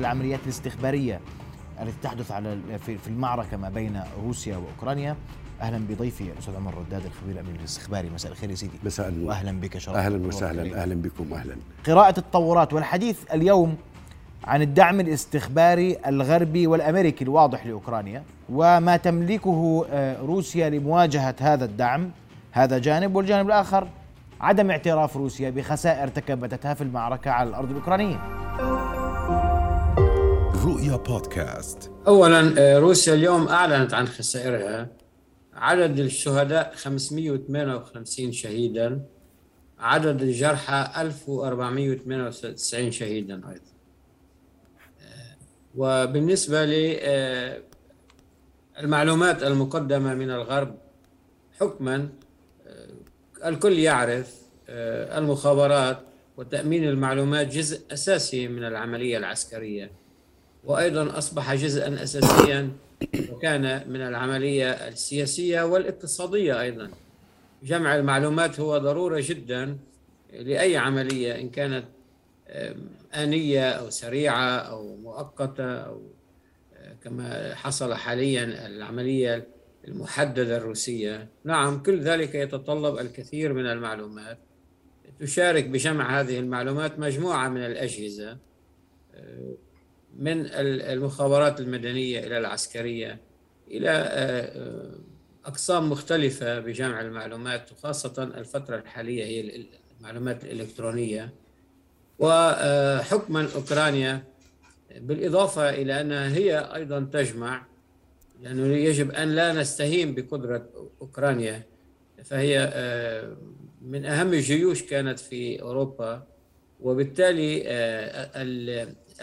العمليات الاستخبارية التي تحدث على في المعركة ما بين روسيا وأوكرانيا. أهلا بضيفي الأستاذ عمر رداد الخبير الامني الاستخباري. مساء الخير يا سيدي. مساء النور واهلا بك شرف أهلا وسهلا. أهلا بكم أهلا. قراءة التطورات والحديث اليوم عن الدعم الاستخباري الغربي والأمريكي الواضح لأوكرانيا وما تملكه آه، روسيا لمواجهة هذا الدعم. هذا جانب والجانب الآخر عدم اعتراف روسيا بخسائر ارتكبتها في المعركة على الأرض الأوكرانية. رؤيا بودكاست. اولا آه، روسيا اليوم أعلنت عن خسائرها. عدد الشهداء 558 شهيدا. عدد الجرحى 1498 شهيدا أيضا. وبالنسبة للمعلومات المقدمة من الغرب حكما الكل يعرف المخابرات وتأمين المعلومات جزء أساسي من العملية العسكرية. وأيضا أصبح جزءا اساسيا وكان من العملية السياسية والاقتصادية أيضا. جمع المعلومات هو ضرورة جدا لأي عملية إن كانت آنية أو سريعة أو مؤقتة أو كما حصل حاليا العملية المحددة الروسية. نعم كل ذلك يتطلب الكثير من المعلومات. تشارك بجمع هذه المعلومات مجموعة من الأجهزة. من المخابرات المدنية إلى العسكرية إلى أقسام مختلفة بجمع المعلومات وخاصة الفترة الحالية هي المعلومات الإلكترونية. وحكما أوكرانيا بالإضافة إلى أنها هي أيضا تجمع لأنه يجب أن لا نستهين بقدرة أوكرانيا فهي من أهم الجيوش كانت في أوروبا وبالتالي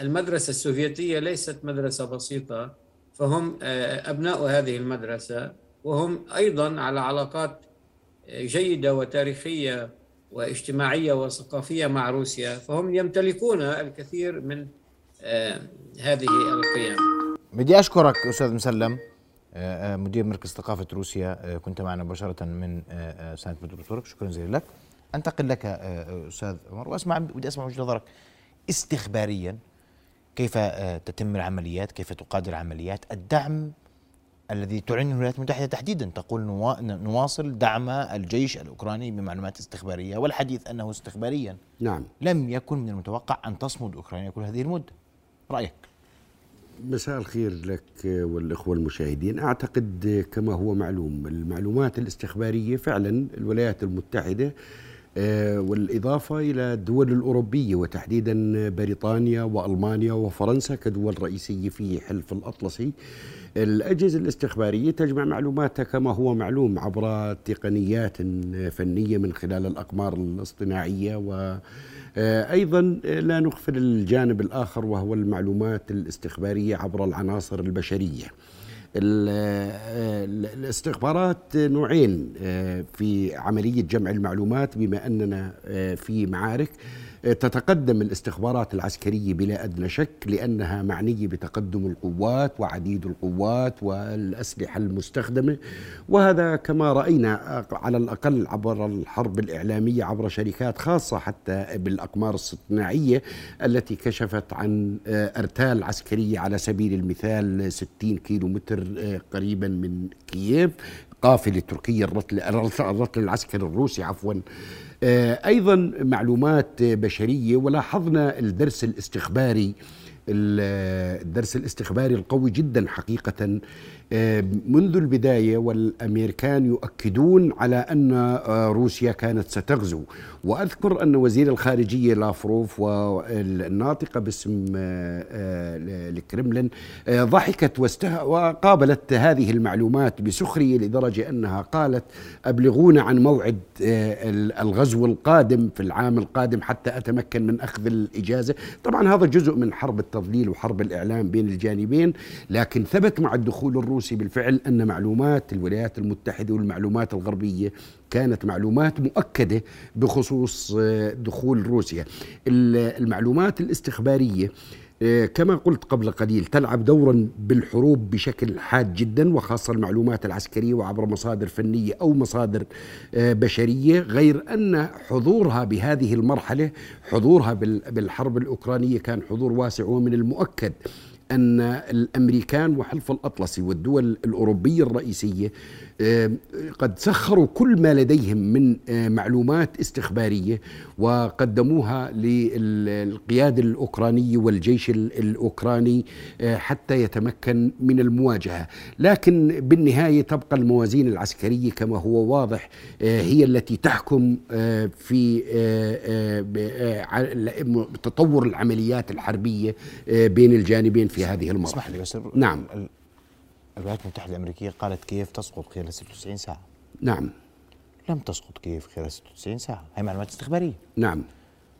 المدرسة السوفيتية ليست مدرسة بسيطة فهم أبناء هذه المدرسة وهم أيضا على علاقات جيدة وتاريخية واجتماعية وثقافية مع روسيا فهم يمتلكون الكثير من هذه القيم. بدي أشكرك أستاذ مسلم مدير مركز ثقافة روسيا كنت معنا مباشرة من سانت بطرسبرغ شكرا جزيلا لك. أنتقل لك أستاذ عمر وأسمع بدي أسمع وجهة نظرك استخباريا. كيف تتم العمليات كيف تقاد العمليات الدعم الذي تعنيه الولايات المتحدة تحديدا تقول نواصل دعم الجيش الأوكراني بمعلومات استخبارية والحديث أنه استخباريا نعم. لم يكن من المتوقع أن تصمد أوكرانيا كل هذه المدة. رأيك؟ مساء الخير لك والإخوة المشاهدين. أعتقد كما هو معلوم المعلومات الاستخبارية فعلا الولايات المتحدة والإضافة إلى الدول الأوروبية وتحديدا بريطانيا وألمانيا وفرنسا كدول رئيسية في حلف الأطلسي. الأجهزة الاستخبارية تجمع معلوماتها كما هو معلوم عبر تقنيات فنية من خلال الأقمار الاصطناعية. و أيضا لا نغفل الجانب الآخر وهو المعلومات الاستخبارية عبر العناصر البشرية. الاستخبارات نوعين في عملية جمع المعلومات بما أننا في معارك. تتقدم الاستخبارات العسكرية بلا أدنى شك لأنها معنية بتقدم القوات وعديد القوات والأسلحة المستخدمة. وهذا كما رأينا على الأقل عبر الحرب الإعلامية عبر شركات خاصة حتى بالأقمار الاصطناعية التي كشفت عن أرتال عسكرية على سبيل المثال 60 كيلو متر قريبا من كييف قافلة تركية الرتل, الرتل العسكري الروسي عفوا أيضا معلومات بشرية ولاحظنا الدرس الاستخباري الدرس الاستخباري القوي جدا حقيقه. منذ البداية والأمريكان يؤكدون على أن روسيا كانت ستغزو. وأذكر أن وزير الخارجية لافروف والناطقة باسم الكرملين ضحكت وقابلت هذه المعلومات بسخرية لدرجة أنها قالت أبلغونا عن موعد الغزو القادم في العام القادم حتى أتمكن من أخذ الإجازة. طبعا هذا جزء من حرب التضليل وحرب الإعلام بين الجانبين لكن ثبت مع الدخول الروسي بالفعل أن معلومات الولايات المتحدة والمعلومات الغربية كانت معلومات مؤكدة بخصوص دخول روسيا. المعلومات الاستخبارية آه، كما قلت قبل قليل تلعب دورا بالحروب بشكل حاد جدا وخاصة المعلومات العسكرية وعبر مصادر فنية أو مصادر آه، بشرية غير أن حضورها بهذه المرحلة حضورها بال- بالحرب الأوكرانية كان حضور واسع ومن المؤكد. أن الأمريكان وحلف الأطلسي والدول الأوروبية الرئيسية قد سخروا كل ما لديهم من آه، معلومات استخبارية وقدموها للقيادة الأوكرانية والجيش ال- الأوكراني آه، حتى يتمكن من المواجهة لكن بالنهاية تبقى الموازين العسكرية كما هو واضح آه، هي التي تحكم آه، في آه، آه، آه، تطور العمليات الحربية آه، بين الجانبين في هذه المرحلة اسمح لي بس نعم. ال- الولايات المتحدة الأمريكية قالت كييف تسقط خلال 96 ساعة. نعم. لم تسقط كييف خلال 96 ساعة. هي معلومات استخبارية. نعم.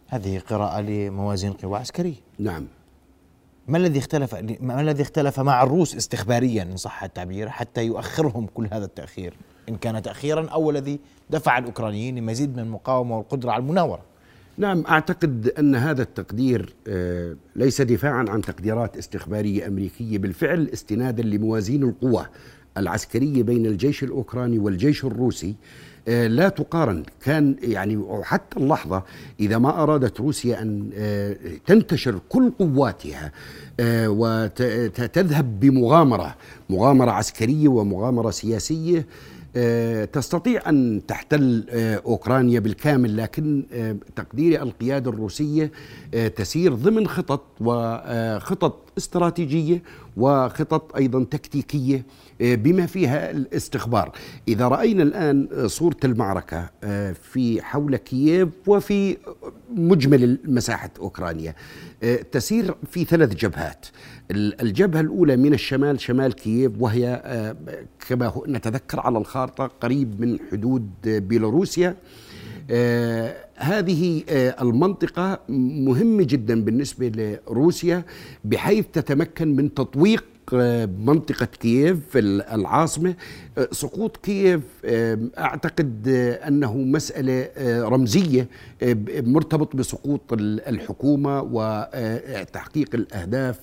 هذه قراءة لموازين قوى عسكرية. نعم. ما الذي اختلف ما الذي اختلف مع الروس استخباريا ان صح التعبير حتى يؤخرهم كل هذا التأخير؟ إن كان تاخيرا أو الذي دفع الأوكرانيين لمزيد من المقاومة والقدرة على المناورة. نعم أعتقد أن هذا التقدير آه، ليس دفاعا عن تقديرات استخبارية أمريكية بالفعل استنادا لموازين القوى العسكرية بين الجيش الأوكراني والجيش الروسي. آه، لا تقارن. كان يعني وحتى اللحظة إذا ما أرادت روسيا أن آه، تنتشر كل قواتها وتذهب بمغامرة مغامرة عسكرية ومغامرة سياسية آه، تستطيع أن تحتل آه، أوكرانيا بالكامل لكن آه، تقدير القيادة الروسية آه، تسير ضمن خطط وخطط استراتيجية وخطط أيضا تكتيكية آه، بما فيها الاستخبار. إذا رأينا الآن آه، صورة المعركة آه، في حول كييف وفي مجمل مساحة أوكرانيا. آه، تسير في ثلاث جبهات. ال- الجبهة الأولى من الشمال شمال كييف وهي آه، كما نتذكر على الخارطة قريب من حدود بيلاروسيا آه، هذه المنطقة مهمة جدا بالنسبة لروسيا بحيث تتمكن من تطويق منطقة كييف العاصمة. آه، سقوط كييف آه، أعتقد آه، أنه مسألة رمزية مرتبط بسقوط ال- الحكومة وتحقيق الأهداف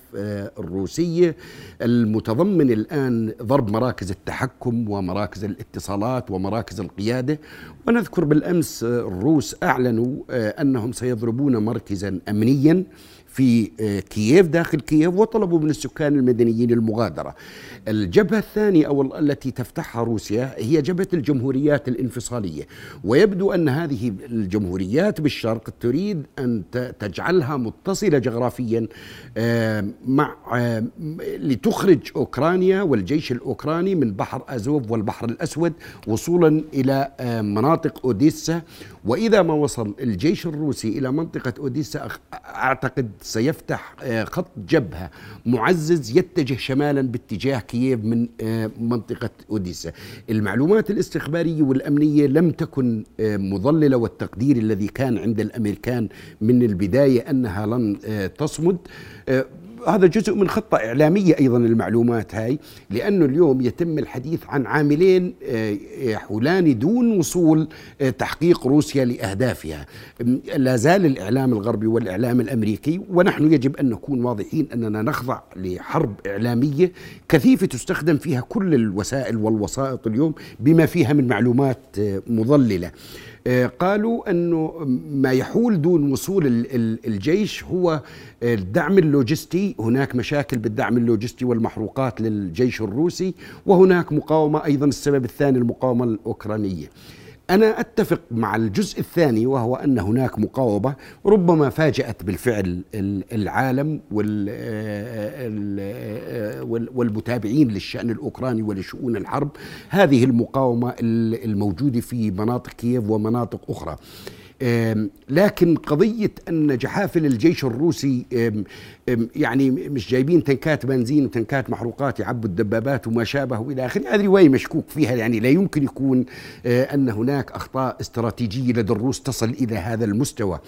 الروسية. المتضمن الآن ضرب مراكز التحكم ومراكز الاتصالات ومراكز القيادة. ونذكر بالأمس الروس أعلنوا أنهم سيضربون مركزا أمنيا. في آه، كييف داخل كييف وطلبوا من السكان المدنيين المغادرة. الجبهة الثانية أو ال- التي تفتحها روسيا هي جبهة الجمهوريات الانفصالية. ويبدو أن هذه الجمهوريات بالشرق تريد أن تجعلها متصلة جغرافيا آه، مع آه، لتخرج أوكرانيا والجيش الأوكراني من بحر أزوف والبحر الأسود وصولا إلى مناطق أوديسا وإذا ما وصل الجيش الروسي إلى منطقة أوديسا أعتقد سيفتح آه، خط جبهة معزز يتجه شمالا باتجاه كييف من آه، منطقة أوديسا. المعلومات الاستخبارية والأمنية لم تكن آه، مضللة والتقدير الذي كان عند الأمريكان من البداية أنها لن تصمد. هذا جزء من خطة إعلامية أيضا المعلومات هاي لأنه اليوم يتم الحديث عن عاملين آه، يحولان دون وصول آه، تحقيق روسيا لأهدافها. لا زال الإعلام الغربي والإعلام الأمريكي ونحن يجب أن نكون واضحين أننا نخضع لحرب إعلامية كثيفة تستخدم فيها كل الوسائل والوسائط اليوم بما فيها من معلومات آه، مضللة. آه، قالوا أنه ما يحول دون وصول ال- ال- الجيش هو الدعم اللوجستي. هناك مشاكل بالدعم اللوجستي والمحروقات للجيش الروسي وهناك مقاومة أيضا السبب الثاني المقاومة الأوكرانية. أنا أتفق مع الجزء الثاني وهو أن هناك مقاومة ربما فاجأت بالفعل ال- العالم ال- وال- والمتابعين للشأن الأوكراني ولشؤون الحرب. هذه المقاومة ال- الموجودة في مناطق كييف ومناطق أخرى. لكن قضية أن جحافل الجيش الروسي يعني مش جايبين تنكات بنزين وتنكات محروقات يعبوا الدبابات وما شابه إلى آخره هذه رواية مشكوك فيها يعني لا يمكن يكون آه، أن هناك أخطاء استراتيجية لدى الروس تصل إلى هذا المستوى.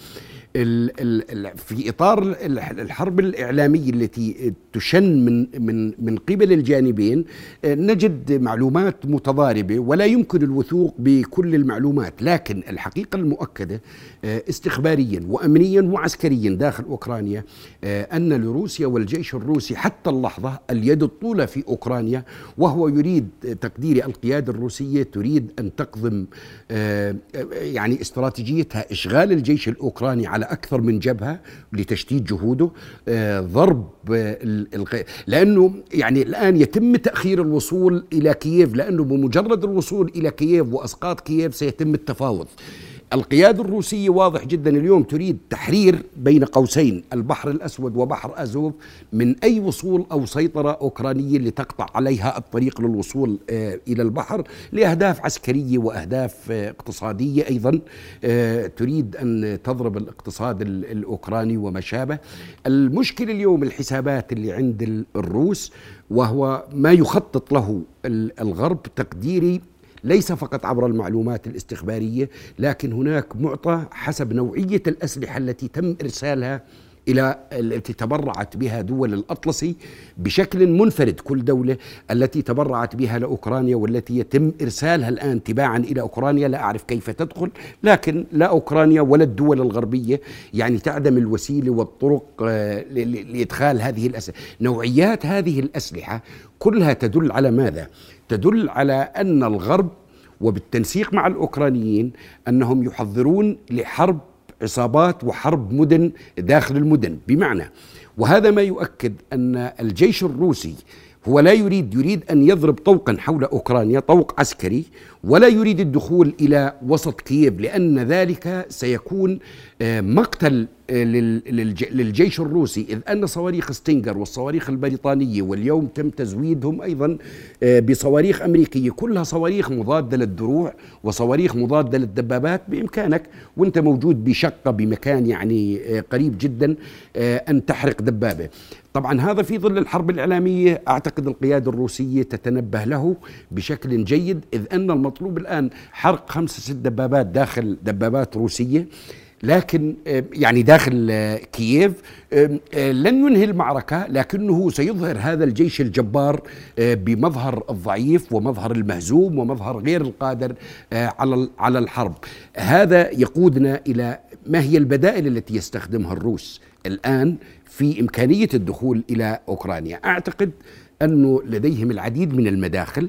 في إطار ال- الحرب الإعلامية التي تشن من من من قبل الجانبين آه، نجد معلومات متضاربة ولا يمكن الوثوق بكل المعلومات لكن الحقيقة المؤكدة آه، استخباريا وامنيا وعسكريا داخل أوكرانيا آه، أن لروسيا والجيش الروسي حتى اللحظة اليد الطولى في أوكرانيا وهو يريد تقدير القيادة الروسية تريد أن تقضم يعني استراتيجيتها إشغال الجيش الأوكراني على أكثر من جبهة لتشتيت جهوده آه، ضرب آه، لأنه يعني الآن يتم تأخير الوصول إلى كييف لأنه بمجرد الوصول إلى كييف وأسقاط كييف سيتم التفاوض. القيادة الروسية واضح جدا اليوم تريد تحرير بين قوسين البحر الأسود وبحر أزوف من أي وصول أو سيطرة أوكرانية لتقطع عليها الطريق للوصول آه، إلى البحر لأهداف عسكرية وأهداف آه، اقتصادية أيضا. آه، تريد أن تضرب الاقتصاد ال- الأوكراني وما شابه المشكلة اليوم الحسابات اللي عند ال- الروس وهو ما يخطط له ال- الغرب تقديري ليس فقط عبر المعلومات الاستخبارية لكن هناك معطى حسب نوعية الأسلحة التي تم إرسالها إلى التي تبرعت بها دول الأطلسي بشكل منفرد. كل دولة التي تبرعت بها لأوكرانيا والتي يتم إرسالها الآن تباعا إلى أوكرانيا لا أعرف كيف تدخل لكن لا أوكرانيا ولا الدول الغربية يعني تعدم الوسيلة والطرق آه، لإدخال هذه الاسلحه نوعيات هذه الأسلحة كلها تدل على ماذا؟ تدل على أن الغرب وبالتنسيق مع الأوكرانيين أنهم يحضرون لحرب عصابات وحرب مدن داخل المدن بمعنى وهذا ما يؤكد أن الجيش الروسي هو لا يريد يريد أن يضرب طوقا حول أوكرانيا طوق عسكري ولا يريد الدخول إلى وسط كييف لأن ذلك سيكون آه، مقتل آه، لل- للج- للجيش الروسي إذ أن صواريخ ستينجر والصواريخ البريطانية واليوم تم تزويدهم أيضا آه، بصواريخ أمريكية كلها صواريخ مضادة للدروع وصواريخ مضادة للدبابات بإمكانك وأنت موجود بشقة بمكان يعني قريب جدا أن تحرق دبابة. طبعا هذا في ظل الحرب الإعلامية. أعتقد القيادة الروسية تتنبه له بشكل جيد إذ أن المطلوب الآن حرق خمسة ست دبابات داخل دبابات روسية. لكن آه، يعني داخل آه، كييف آه، لن ينهي المعركة لكنه سيظهر هذا الجيش الجبار بمظهر الضعيف ومظهر المهزوم ومظهر غير القادر على على الحرب. هذا يقودنا إلى ما هي البدائل التي يستخدمها الروس. الآن في إمكانية الدخول إلى أوكرانيا. أعتقد أنه لديهم العديد من المداخل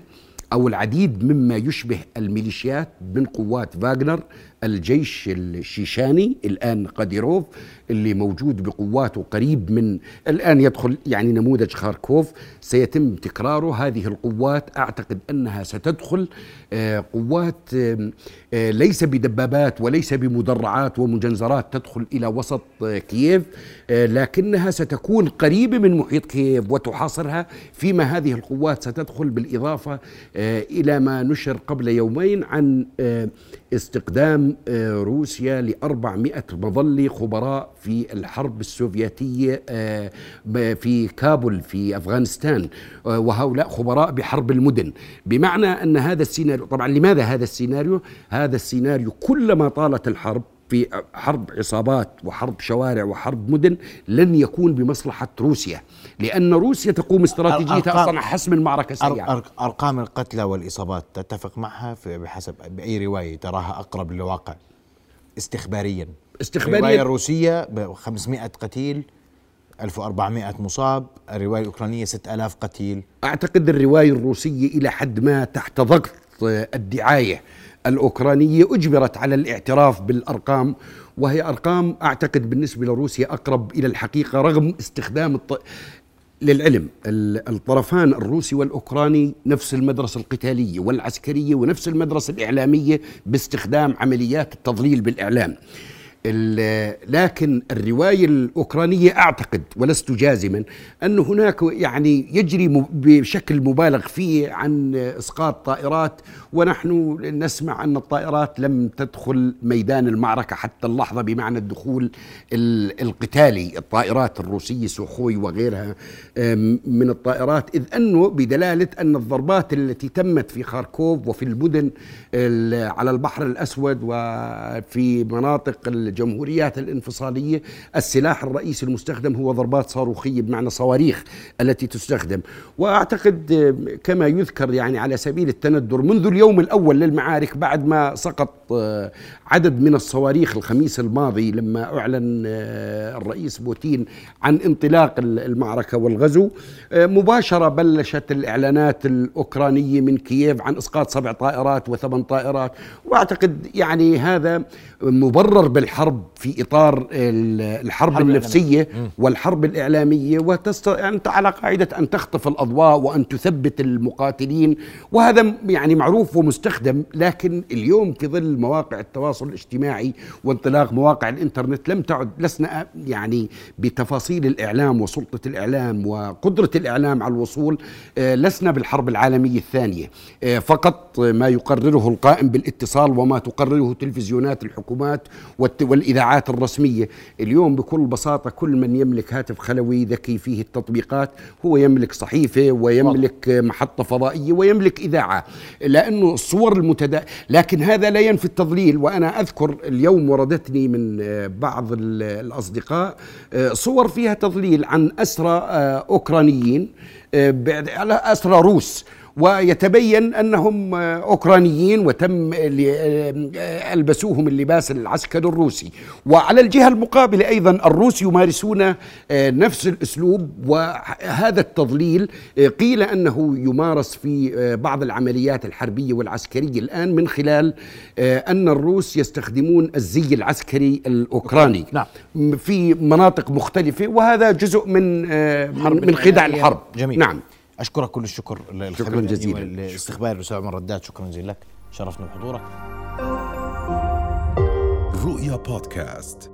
أو العديد مما يشبه الميليشيات من قوات فاغنر الجيش الشيشاني الآن قاديروف اللي موجود بقواته قريب من الآن يدخل يعني نموذج خاركوف. سيتم تكراره هذه القوات. أعتقد أنها ستدخل آه، قوات آه، ليس بدبابات وليس بمدرعات ومجنزرات تدخل إلى وسط آه، كييف لكنها ستكون قريبة من محيط كييف وتحاصرها فيما هذه القوات ستدخل بالإضافة إلى ما نشر قبل يومين عن استقدام آه، روسيا ل 400 مظلة خبراء في الحرب السوفيتية آه، في كابول في أفغانستان آه، وهؤلاء خبراء بحرب المدن. بمعنى أن هذا السيناريو طبعا لماذا هذا السيناريو؟ هذا السيناريو كلما طالت الحرب في حرب عصابات وحرب شوارع وحرب مدن لن يكون بمصلحة روسيا لأن روسيا تقوم استراتيجيتها أرقام- أصلا حسم المعركة سريعا أر- أرقام القتلى والإصابات تتفق معها في بحسب باي رواية تراها أقرب للواقع استخباريا. استخبارياً. الرواية الروسية ب 500 قتيل 1400 مصاب الرواية الأوكرانية 6000 قتيل. أعتقد الرواية الروسية إلى حد ما تحت ضغط الدعاية. الأوكرانية أجبرت على الاعتراف بالأرقام وهي أرقام أعتقد بالنسبة لروسيا أقرب إلى الحقيقة رغم استخدام الط... للعلم. ال- الطرفان الروسي والأوكراني نفس المدرسة القتالية والعسكرية ونفس المدرسة الإعلامية باستخدام عمليات التضليل بالإعلام. ال- لكن الرواية الأوكرانية أعتقد ولست جازما أن هناك يعني يجري بشكل مبالغ فيه عن إسقاط طائرات ونحن نسمع أن الطائرات لم تدخل ميدان المعركة حتى اللحظة بمعنى الدخول ال- القتالي الطائرات الروسية سوخوي وغيرها من الطائرات إذ أنه بدلالة أن الضربات التي تمت في خاركوف وفي المدن ال- على البحر الأسود وفي مناطق الجمهوريات الانفصالية السلاح الرئيسي المستخدم هو ضربات صاروخية بمعنى صواريخ التي تستخدم. وأعتقد آه، كما يذكر يعني على سبيل التندر منذ اليوم الأول للمعارك بعد ما سقط آه، عدد من الصواريخ الخميس الماضي لما أعلن آه، الرئيس بوتين عن انطلاق المعركة والغزو مباشرة بلشت الإعلانات الأوكرانية من كييف عن إسقاط سبع طائرات وثمان طائرات. وأعتقد يعني هذا مبرر بالحرب في إطار الحرب النفسية والحرب الإعلامية وتست... يعني أنت على قاعدة أن تخطف الأضواء وأن تثبت المقاتلين. وهذا يعني معروف ومستخدم لكن اليوم في ظل مواقع التواصل الاجتماعي وانطلاق مواقع الإنترنت لم تعد لسنا يعني بتفاصيل الإعلام وسلطة الإعلام وقدرة الإعلام على الوصول آه، لسنا بالحرب العالمية الثانية. آه، فقط ما يقرره القائم بالإتصال وما تقرره تلفزيونات الحكومات والإذاعات الرسمية. اليوم بكل بساطة كل من يملك هاتف خلوي ذكي فيه التطبيقات هو يملك صحيفة ويملك محطة فضائية ويملك إذاعة لأنه الصور المتدا لكن هذا لا ينفي التضليل. وأنا أذكر اليوم وردتني من بعض الأصدقاء صور فيها تضليل عن أسرى أوكرانيين على أسرى روس. ويتبين أنهم أوكرانيين وتم ألبسوهم اللباس العسكري الروسي. وعلى الجهة المقابلة أيضا الروس يمارسون آه، نفس الأسلوب. وهذا التضليل آه، قيل أنه يمارس في آه، بعض العمليات الحربية والعسكرية الآن من خلال أن الروس يستخدمون الزي العسكري الأوكراني نعم. في مناطق مختلفة. وهذا جزء من من خدع الحرب. جميل. نعم. أشكرك كل الشكر شكرا جزيلا. لاستقبال الاستاذ عمر رداد شكرا جزيلا. لك شرفنا بحضورك. رؤيا بودكاست.